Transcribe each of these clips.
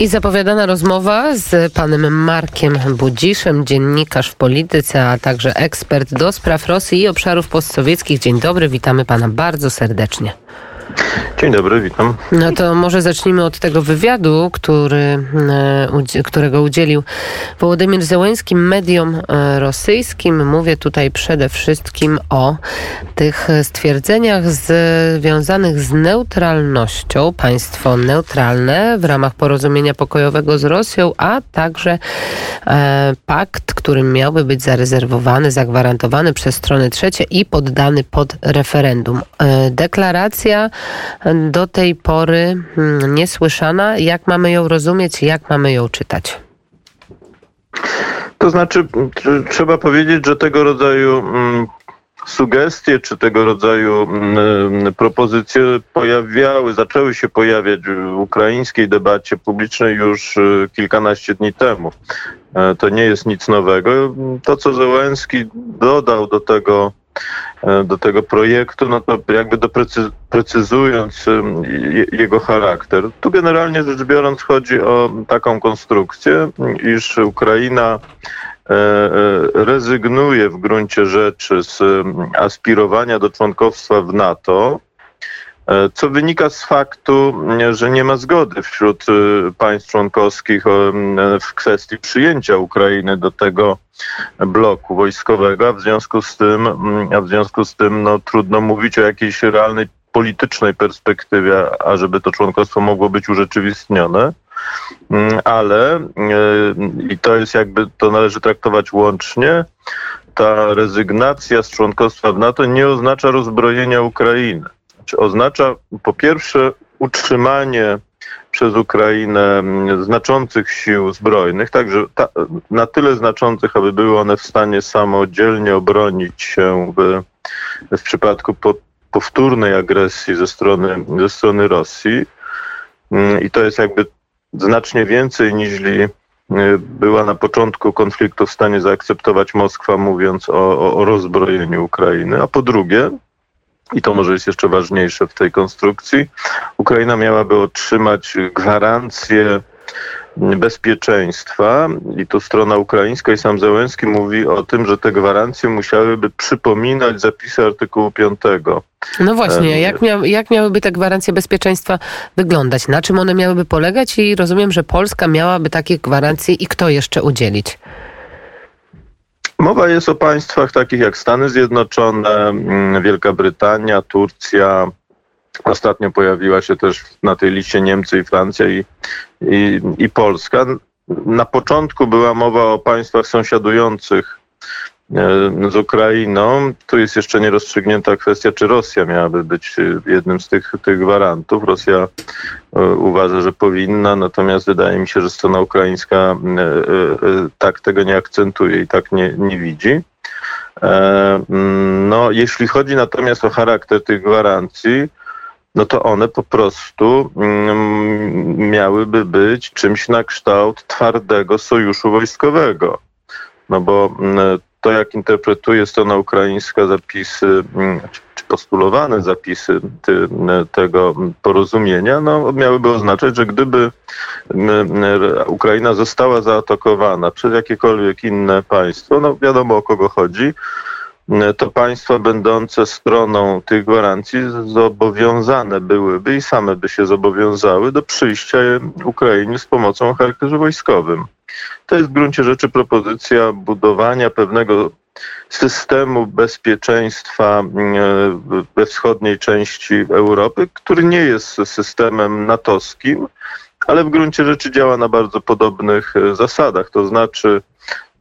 I zapowiadana rozmowa z panem Markiem Budziszem, dziennikarz w polityce, a także ekspert do spraw Rosji i obszarów postsowieckich. Dzień dobry, witamy pana bardzo serdecznie. Dzień dobry, witam. No to może zacznijmy od tego wywiadu, który, e, którego udzielił Wołodymyr Zełenski mediom e, rosyjskim. Mówię tutaj przede wszystkim o tych stwierdzeniach związanych z neutralnością, państwo neutralne w ramach porozumienia pokojowego z Rosją, a także e, pakt, którym miałby być zarezerwowany, zagwarantowany przez strony trzecie i poddany pod referendum. Deklaracja do tej pory hmm, niesłyszana. Jak mamy ją rozumieć, jak mamy ją czytać? To znaczy, trzeba powiedzieć, że tego rodzaju mm, sugestie czy tego rodzaju mm, propozycje pojawiały, zaczęły się pojawiać w ukraińskiej debacie publicznej już y, kilkanaście dni temu. E, to nie jest nic nowego. To, co Zełenski dodał do tego do tego projektu, no to jakby doprecyzując jego charakter. Tu generalnie rzecz biorąc chodzi o taką konstrukcję, iż Ukraina e, e, rezygnuje w gruncie rzeczy z aspirowania do członkostwa w NATO, E, co wynika z faktu, że nie ma zgody wśród e, państw członkowskich w kwestii przyjęcia Ukrainy do tego bloku wojskowego, a w związku z tym, a w związku z tym no, trudno mówić o jakiejś realnej politycznej perspektywie, ażeby to członkostwo mogło być urzeczywistnione. Ale i to jest jakby, to należy traktować łącznie, ta rezygnacja z członkostwa w NATO nie oznacza rozbrojenia Ukrainy oznacza po pierwsze utrzymanie przez Ukrainę znaczących sił zbrojnych, także ta, na tyle znaczących, aby były one w stanie samodzielnie obronić się w, w przypadku po, powtórnej agresji ze strony, ze strony Rosji. Mm, I to jest jakby znacznie więcej niż y, była na początku konfliktu w stanie zaakceptować Moskwa, mówiąc o, o rozbrojeniu Ukrainy. A po drugie, i to może jest jeszcze ważniejsze w tej konstrukcji, Ukraina miałaby otrzymać gwarancję bezpieczeństwa i tu strona ukraińska i sam Zełenski mówi o tym, że te gwarancje musiałyby przypominać zapisy artykułu 5. No właśnie, jak, mia jak miałyby te gwarancje bezpieczeństwa wyglądać? Na czym one miałyby polegać? I rozumiem, że Polska miałaby takie gwarancje i kto jeszcze udzielić? Mowa jest o państwach takich jak Stany Zjednoczone, mm, Wielka Brytania, Turcja. Ostatnio pojawiła się też na tej liście Niemcy i Francja i, i, i Polska. Na początku była mowa o państwach sąsiadujących z Ukrainą. Tu jest jeszcze nierozstrzygnięta kwestia, czy Rosja miałaby być e, jednym z tych, tych gwarantów. Rosja e, uważa, że powinna, natomiast wydaje mi się, że strona ukraińska tak tego nie akcentuje i tak nie, nie widzi. No, jeśli chodzi natomiast o charakter tych gwarancji, no to one po prostu mm, miałyby być czymś na kształt twardego sojuszu wojskowego. No bo mm, to, jak interpretuje strona ukraińska zapisy, mm, czy postulowane zapisy ty, tego porozumienia, no, miałyby oznaczać, że gdyby Ukraina została zaatakowana przez jakiekolwiek inne państwo, no wiadomo o kogo chodzi, to państwa będące stroną tych gwarancji zobowiązane byłyby i same by się zobowiązały do przyjścia Ukrainie z pomocą o charakterze wojskowym. To jest w gruncie rzeczy propozycja budowania pewnego systemu bezpieczeństwa mm, we wschodniej części Europy, który nie jest systemem natowskim, ale w gruncie rzeczy działa na bardzo podobnych e, zasadach. To znaczy,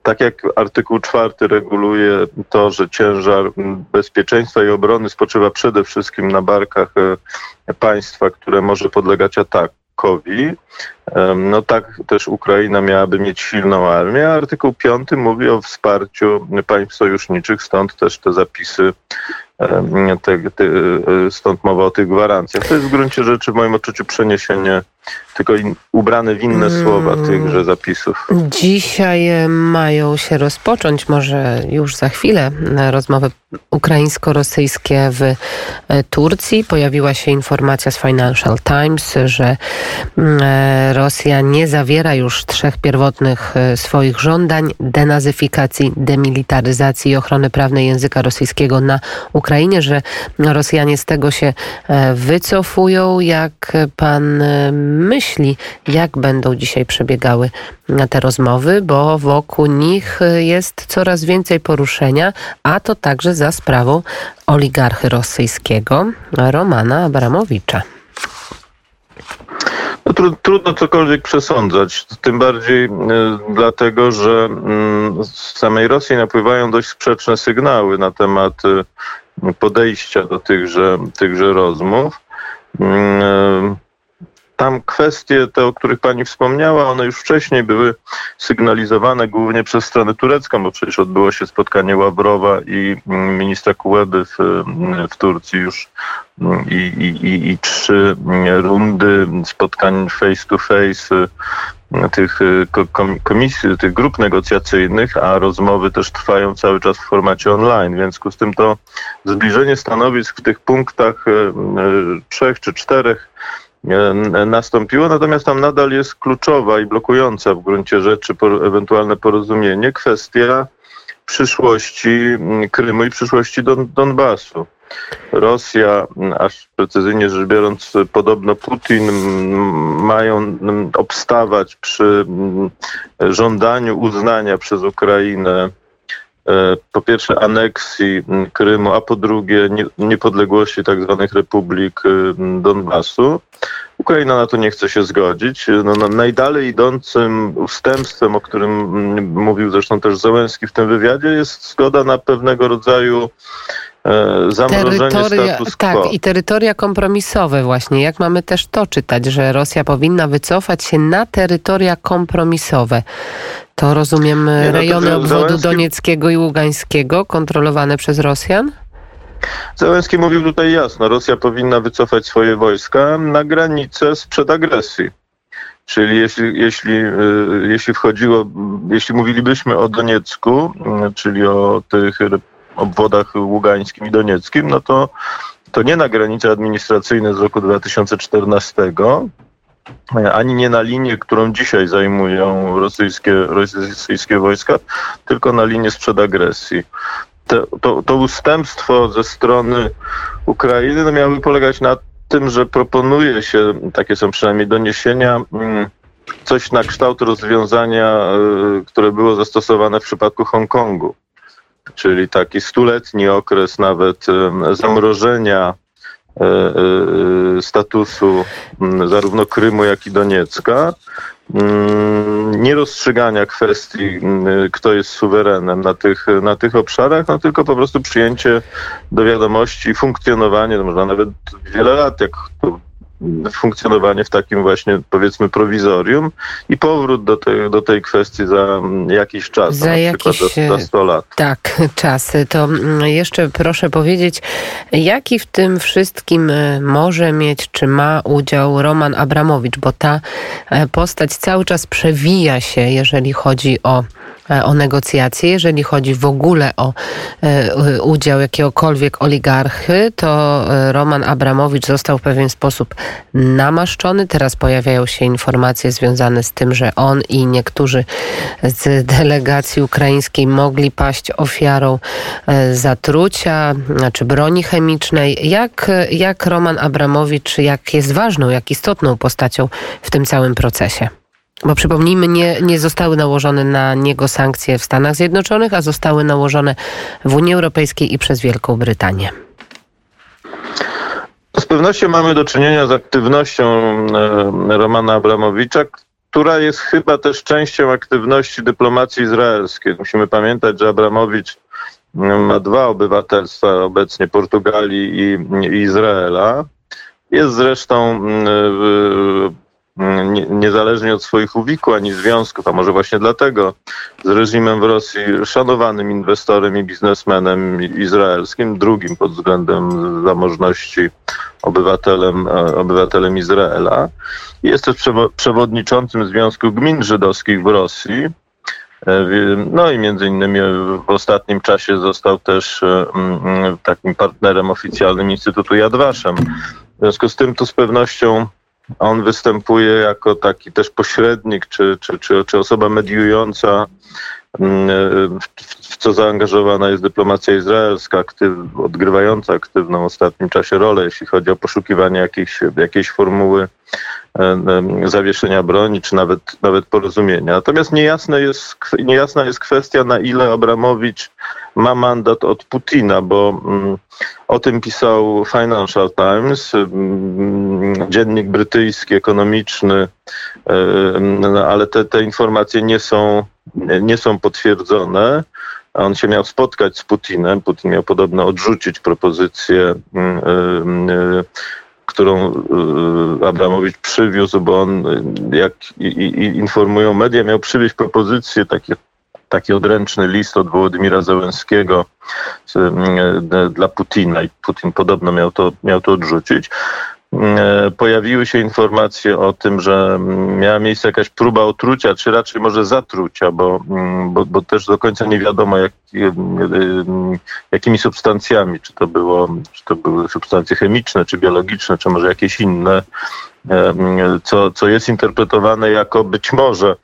tak jak artykuł czwarty reguluje to, że ciężar bezpieczeństwa i obrony spoczywa przede wszystkim na barkach e, państwa, które może podlegać atakowi, no tak też Ukraina miałaby mieć silną armię, artykuł piąty mówi o wsparciu państw sojuszniczych, stąd też te zapisy te, te, e, stąd mowa o tych gwarancjach. To jest w gruncie rzeczy w moim odczuciu przeniesienie tylko ubrane w inne mm. słowa tychże zapisów. Dzisiaj mają się rozpocząć, może już za chwilę, rozmowy ukraińsko-rosyjskie w e, Turcji. Pojawiła się informacja z Financial Times, że mm, e, Rosja nie zawiera już trzech pierwotnych e, swoich żądań denazyfikacji, demilitaryzacji i ochrony prawnej języka rosyjskiego na Ukrainie, że Rosjanie z tego się wycofują. Jak pan myśli, jak będą dzisiaj przebiegały te rozmowy, bo wokół nich jest coraz więcej poruszenia, a to także za sprawą oligarchy rosyjskiego Romana Abramowicza. No, tru, trudno cokolwiek przesądzać, tym bardziej y, dlatego, że y, z samej Rosji napływają dość sprzeczne sygnały na temat y, podejścia do tychże, tychże rozmów. Tam kwestie te, o których pani wspomniała, one już wcześniej były sygnalizowane głównie przez stronę turecką, bo przecież odbyło się spotkanie Ławrowa i mm, ministra Kułeby w, mm, w Turcji już mm, i, i, i, i trzy rundy spotkań face to face tych komisji, tych grup negocjacyjnych, a rozmowy też trwają cały czas w formacie online. W związku z tym to zbliżenie stanowisk w tych punktach e, e, trzech czy czterech nastąpiło, natomiast tam nadal jest kluczowa i blokująca w gruncie rzeczy ewentualne porozumienie kwestia przyszłości Krymu i przyszłości Don Donbasu. Rosja, aż precyzyjnie rzecz biorąc, podobno Putin mają obstawać przy żądaniu uznania przez Ukrainę E, po pierwsze aneksji Krymu, a po drugie niepodległości tzw. Tak republik y, Donbasu. Ukraina na to nie chce się zgodzić. No, no, najdalej idącym ustępstwem, o którym mówił zresztą też Zełenski w tym wywiadzie, jest zgoda na pewnego rodzaju e, zamrożenie terytoria, status quo. Tak, i terytoria kompromisowe właśnie. Jak mamy też to czytać, że Rosja powinna wycofać się na terytoria kompromisowe. To rozumiem Nie, no rejony obwodu donieckiego i ługańskiego kontrolowane przez Rosjan? Zełenski mówił tutaj jasno, Rosja powinna wycofać swoje wojska na granicę sprzed agresji. Czyli jeśli, jeśli, y, jeśli wchodziło, jeśli mówilibyśmy o Doniecku, czyli o tych obwodach ługańskim i donieckim, no to, to nie na granice administracyjne z roku 2014, ani nie na linię, którą dzisiaj zajmują rosyjskie, rosyjskie wojska, tylko na linię sprzed agresji. To, to, to ustępstwo ze strony Ukrainy no miałoby polegać na tym, że proponuje się, takie są przynajmniej doniesienia, mm, coś na kształt rozwiązania, y, które było zastosowane w przypadku Hongkongu, czyli taki stuletni okres nawet zamrożenia E, e, statusu zarówno Krymu, jak i Doniecka, nierozstrzygania kwestii, kto jest suwerenem na tych, na tych obszarach, no tylko po prostu przyjęcie do wiadomości, funkcjonowanie, no można nawet wiele lat, jak to funkcjonowanie w takim właśnie powiedzmy prowizorium i powrót do tej, do tej kwestii za mm, jakiś czas, za na jakiś, za, za 100 lat. Tak, czas. To mm, jeszcze proszę powiedzieć, jaki w tym wszystkim e, może mieć, czy ma udział Roman Abramowicz, bo ta e, postać cały czas przewija się, jeżeli chodzi o o negocjacje. Jeżeli chodzi w ogóle o e, udział jakiegokolwiek oligarchy, to e, Roman Abramowicz został w pewien sposób namaszczony. Teraz pojawiają się informacje związane z tym, że on i niektórzy z delegacji ukraińskiej mogli paść ofiarą zatrucia, znaczy broni chemicznej. Jak, jak Roman Abramowicz, jak jest ważną, jak istotną postacią w tym całym procesie? Bo przypomnijmy, nie, nie zostały nałożone na niego sankcje w Stanach Zjednoczonych, a zostały nałożone w Unii Europejskiej i przez Wielką Brytanię. Z pewnością mamy do czynienia z aktywnością e, Romana Abramowicza, która jest chyba też częścią aktywności dyplomacji izraelskiej. Musimy pamiętać, że Abramowicz ma dwa obywatelstwa obecnie Portugalii i, i Izraela. Jest zresztą nie, niezależnie od swoich uwikłań i związków, a może właśnie dlatego z reżimem w Rosji szanowanym inwestorem i biznesmenem izraelskim, drugim pod względem zamożności obywatelem, obywatelem Izraela. Jest też przewodniczącym Związku Gmin Żydowskich w Rosji. No i między innymi w ostatnim czasie został też takim partnerem oficjalnym Instytutu Yad Vashem. W związku z tym tu z pewnością on występuje jako taki też pośrednik, czy, czy, czy, czy osoba mediująca, w co zaangażowana jest dyplomacja izraelska, aktyw, odgrywająca aktywną w ostatnim czasie rolę, jeśli chodzi o poszukiwanie jakiejś, jakiejś formuły zawieszenia broni, czy nawet, nawet porozumienia. Natomiast niejasne jest, niejasna jest kwestia, na ile Abramowicz ma mandat od Putina, bo mm, o tym pisał Financial Times, mm, dziennik brytyjski, ekonomiczny, no, ale te, te informacje nie są, nie są potwierdzone. On się miał spotkać z Putinem. Putin miał podobno odrzucić propozycję mm, którą Abramowicz przywiózł, bo on, jak informują media, miał przywieźć propozycję takie taki odręczny list od Wołodymira Załęskiego mm, dla Putina i Putin podobno miał to, miał to odrzucić. Mm, pojawiły się informacje o tym, że miała miejsce jakaś próba otrucia, czy raczej może zatrucia, bo, mm, bo, bo też do końca nie wiadomo, jak, jakimi substancjami, czy to, było, czy to były substancje chemiczne, czy biologiczne, czy może jakieś inne, co, co jest interpretowane jako być może,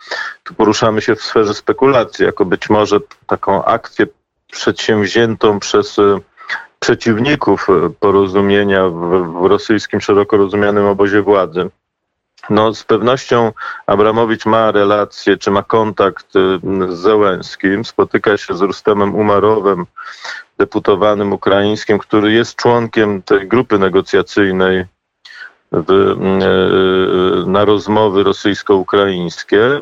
tu poruszamy się w sferze spekulacji, jako być może taką akcję przedsięwziętą przez e, przeciwników e, porozumienia w, w rosyjskim szeroko rozumianym obozie władzy. No, z pewnością Abramowicz ma relację, czy ma kontakt e, z Zełenskim, spotyka się z Rustemem Umarowem, deputowanym ukraińskim, który jest członkiem tej grupy negocjacyjnej w, mm, e, na rozmowy rosyjsko-ukraińskie.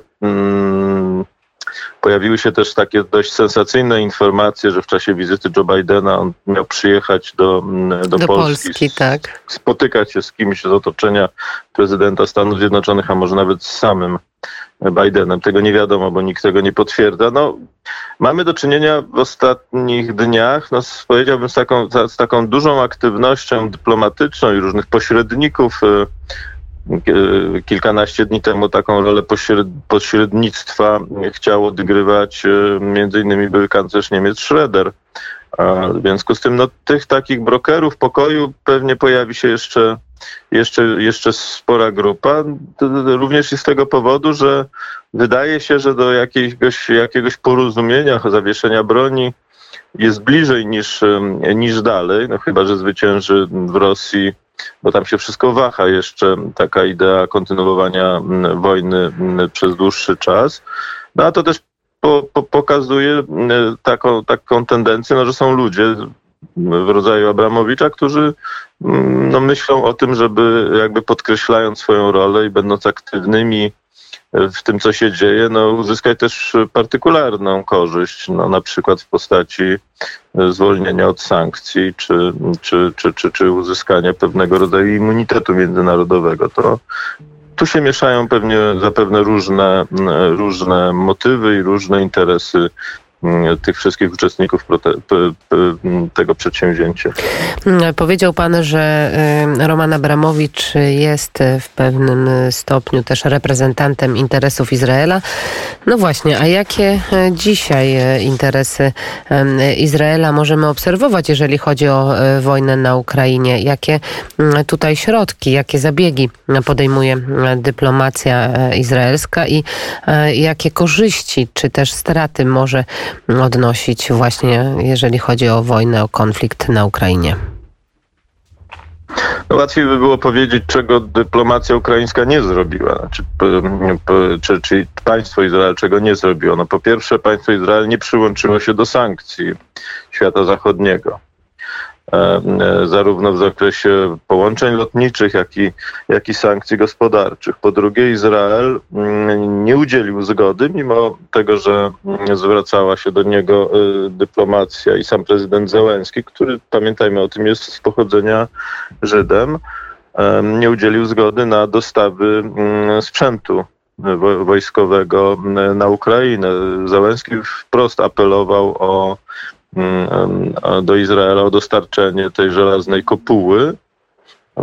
Pojawiły się też takie dość sensacyjne informacje, że w czasie wizyty Joe Bidena on miał przyjechać do, mm, do, do Polski, Polski tak. spotykać się z kimś z otoczenia prezydenta Stanów Zjednoczonych, a może nawet z samym Bidenem. Tego nie wiadomo, bo nikt tego nie potwierdza. No, mamy do czynienia w ostatnich dniach, no, powiedziałbym, z taką, z taką dużą aktywnością dyplomatyczną i różnych pośredników. E, kilkanaście dni temu taką rolę pośred, pośrednictwa chciał odgrywać między innymi były kanclerz Niemiec Schroeder. W związku z tym no, tych takich brokerów pokoju pewnie pojawi się jeszcze jeszcze, jeszcze spora grupa. Również i z tego powodu, że wydaje się, że do jakiegoś, jakiegoś porozumienia, zawieszenia broni jest bliżej niż, niż dalej, no chyba, że zwycięży w Rosji, bo tam się wszystko waha jeszcze taka idea kontynuowania wojny przez dłuższy czas. No a to też po, po, pokazuje taką, taką tendencję, no, że są ludzie w rodzaju Abramowicza, którzy mm, no, myślą o tym, żeby jakby podkreślając swoją rolę i będąc aktywnymi w tym, co się dzieje, no, uzyskać też partykularną korzyść, no, na przykład w postaci zwolnienia od sankcji, czy, czy, czy, czy, czy uzyskania pewnego rodzaju immunitetu międzynarodowego. To tu się mieszają pewnie zapewne różne, różne motywy i różne interesy tych wszystkich uczestników tego przedsięwzięcia. Mm, powiedział pan, że y, Roman Abramowicz jest w pewnym stopniu też reprezentantem interesów Izraela. No właśnie, a jakie y, dzisiaj y, interesy Izraela możemy obserwować, jeżeli chodzi o wojnę na Ukrainie? Jakie mm, tutaj środki, jakie zabiegi podejmuje dyplomacja izraelska i jakie korzyści, czy też straty może odnosić właśnie, jeżeli chodzi o wojnę, o konflikt na Ukrainie? No łatwiej by było powiedzieć, czego dyplomacja ukraińska nie zrobiła, znaczy, czy, czy państwo Izrael czego nie zrobiło. No po pierwsze, państwo Izrael nie przyłączyło się do sankcji świata zachodniego. E, e, zarówno w zakresie połączeń lotniczych, jak i, jak i sankcji gospodarczych. Po drugie, Izrael mm, nie udzielił zgody, mimo tego, że zwracała się do niego e, dyplomacja i sam prezydent Zełenski, który, pamiętajmy o tym, jest z pochodzenia Żydem, nie udzielił zgody na dostawy mm, sprzętu wojskowego na Ukrainę. Załęski wprost apelował o Mm, do Izraela o dostarczenie tej żelaznej kopuły,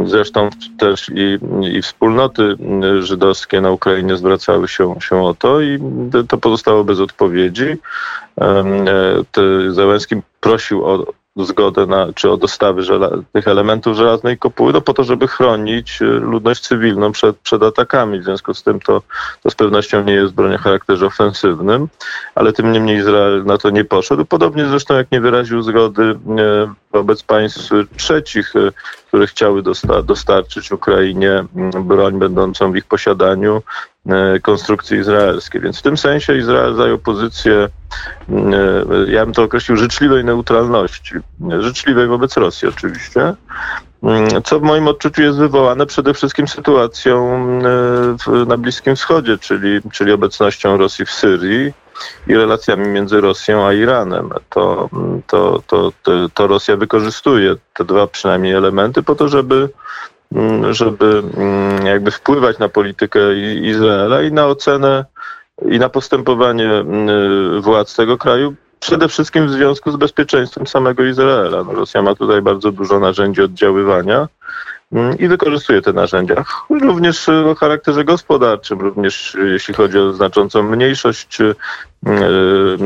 Zresztą też i, i wspólnoty żydowskie na Ukrainie zwracały się, się o to i to pozostało bez odpowiedzi. Zełenski prosił o zgodę na, czy o dostawy żela- tych elementów żelaznej kopuły, no po to, żeby chronić y, ludność cywilną przed, przed atakami. W związku z tym to, to z pewnością nie jest broń o charakterze ofensywnym, ale tym niemniej Izrael na to nie poszedł. Podobnie zresztą jak nie wyraził zgody y, wobec państw trzecich, y, które chciały dosta- dostarczyć Ukrainie broń będącą w ich posiadaniu, E, konstrukcji izraelskiej. Więc w tym sensie Izrael zajął pozycję, e, ja bym to określił, życzliwej neutralności. Życzliwej wobec Rosji oczywiście. Mm, co w moim odczuciu jest wywołane przede wszystkim sytuacją na Bliskim Wschodzie, czyli, czyli obecnością Rosji w Syrii i relacjami między Rosją a Iranem. To, to, to, to, to Rosja wykorzystuje te dwa przynajmniej elementy po to, żeby Mm, żeby mm, jakby wpływać na politykę Izraela i na ocenę i na postępowanie mm, władz tego kraju, przede wszystkim w związku z bezpieczeństwem samego Izraela. No, Rosja ma tutaj bardzo dużo narzędzi oddziaływania i wykorzystuje te narzędzia. Również o charakterze gospodarczym, również jeśli chodzi o znaczącą mniejszość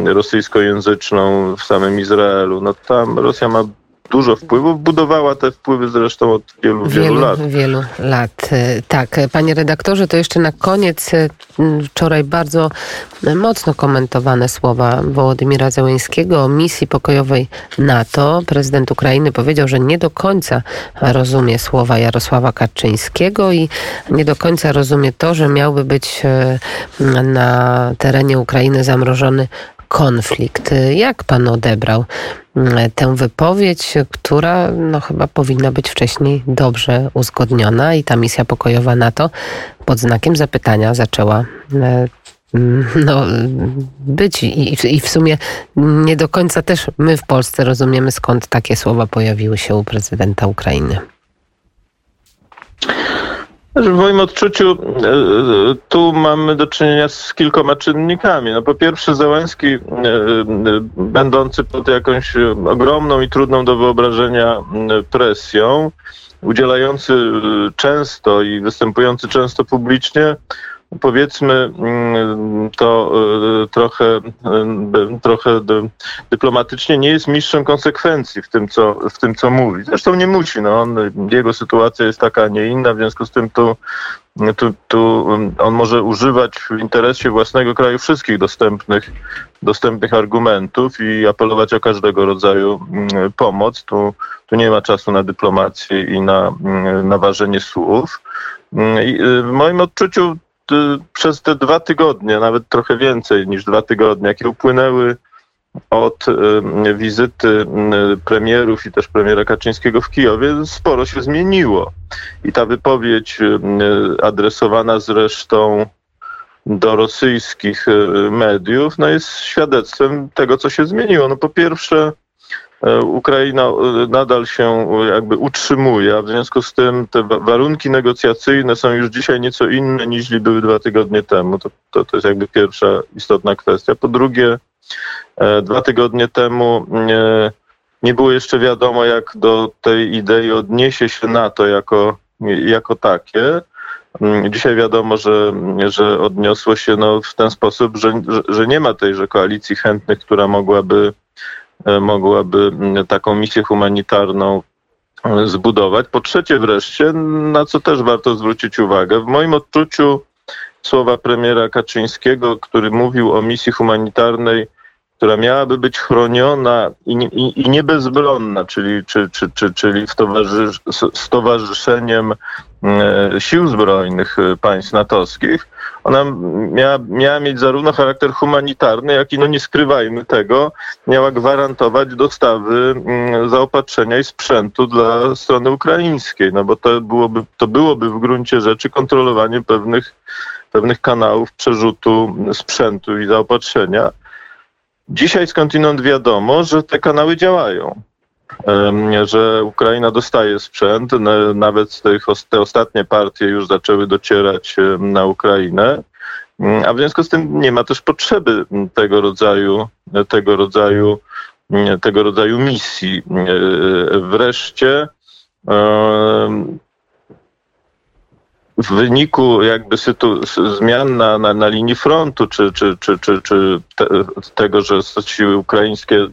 rosyjskojęzyczną w samym Izraelu. No tam Rosja ma dużo wpływów. Budowała te wpływy zresztą od wielu, wielu, wielu lat. Wielu lat. E, tak, panie redaktorze, to jeszcze na koniec e, wczoraj bardzo mocno komentowane słowa Wołodymira Zełęńskiego o misji pokojowej NATO. Prezydent Ukrainy powiedział, że nie do końca rozumie słowa Jarosława Kaczyńskiego i nie do końca rozumie to, że miałby być e, na terenie Ukrainy zamrożony konflikt. Jak pan odebrał mm, tę wypowiedź, która no, chyba powinna być wcześniej dobrze uzgodniona i ta misja pokojowa NATO pod znakiem zapytania zaczęła e, mm, no, być I, i w sumie nie do końca też my w Polsce rozumiemy skąd takie słowa pojawiły się u prezydenta Ukrainy. W moim odczuciu e, e, tu mamy do czynienia z kilkoma czynnikami. No po pierwsze Załęski, e, będący pod jakąś ogromną i trudną do wyobrażenia presją, udzielający często i występujący często publicznie, powiedzmy mm, to e, trochę, e, trochę dyplomatycznie nie jest mistrzem konsekwencji w tym, co, w tym, co mówi. Zresztą nie musi. No on, jego sytuacja jest taka, a nie inna, w związku z tym tu, tu, tu on może używać w interesie własnego kraju wszystkich dostępnych, dostępnych argumentów i apelować o każdego rodzaju mm, pomoc. Tu, tu nie ma czasu na dyplomację i na, mm, na ważenie słów. I y, w moim odczuciu przez te dwa tygodnie, nawet trochę więcej niż dwa tygodnie, jakie upłynęły od wizyty premierów i też premiera Kaczyńskiego w Kijowie, sporo się zmieniło. I ta wypowiedź adresowana zresztą do rosyjskich mediów, no jest świadectwem tego, co się zmieniło. No po pierwsze, Ukraina e, nadal się jakby utrzymuje, a w związku z tym te warunki negocjacyjne są już dzisiaj nieco inne niż były dwa tygodnie temu. To, to, to jest jakby pierwsza istotna kwestia. Po drugie, e, dwa tygodnie temu nie, nie było jeszcze wiadomo, jak do tej idei odniesie się NATO jako, jako takie. Mm, dzisiaj wiadomo, że, że odniosło się no w ten sposób, że, że, że nie ma tejże koalicji chętnych, która mogłaby E, mogłaby mm, taką misję humanitarną e, zbudować. Po trzecie wreszcie, na co też warto zwrócić uwagę, w moim odczuciu słowa premiera Kaczyńskiego, który mówił o misji humanitarnej, która miałaby być chroniona i, i, i nie bezbronna, czyli, czy, czy, czy, czyli w towarzysz, z towarzyszeniem e, sił zbrojnych państw natowskich, ona miała, miała mieć zarówno charakter humanitarny, jak i, no nie skrywajmy tego, miała gwarantować dostawy mm, zaopatrzenia i sprzętu dla strony ukraińskiej, no bo to byłoby, to byłoby w gruncie rzeczy kontrolowanie pewnych, pewnych kanałów przerzutu sprzętu i zaopatrzenia. Dzisiaj skądinąd wiadomo, że te kanały działają że Ukraina dostaje sprzęt. Nawet te ostatnie partie już zaczęły docierać na Ukrainę. Mm, a w związku z tym nie ma też potrzeby tego rodzaju, tego rodzaju, tego rodzaju misji. E, wreszcie w wyniku jakby sytu, zmian na, na, na linii frontu, czy, czy, czy, czy, czy te, tego, że siły ukraińskie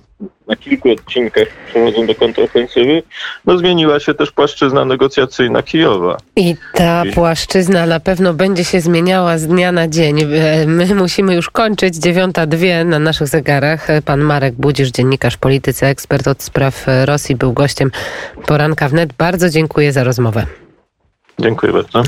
na kilku odcinkach przechodzą do kontrofensywy, no zmieniła się też płaszczyzna negocjacyjna Kijowa. I ta płaszczyzna na pewno będzie się zmieniała z dnia na dzień. E, My musimy już kończyć. Dziewiąta dwie na naszych zegarach. E, Pan Marek Budzisz, dziennikarz, politycy, ekspert od spraw e, Rosji, był gościem poranka wnet. Bardzo dziękuję za rozmowę. Dziękuję bardzo.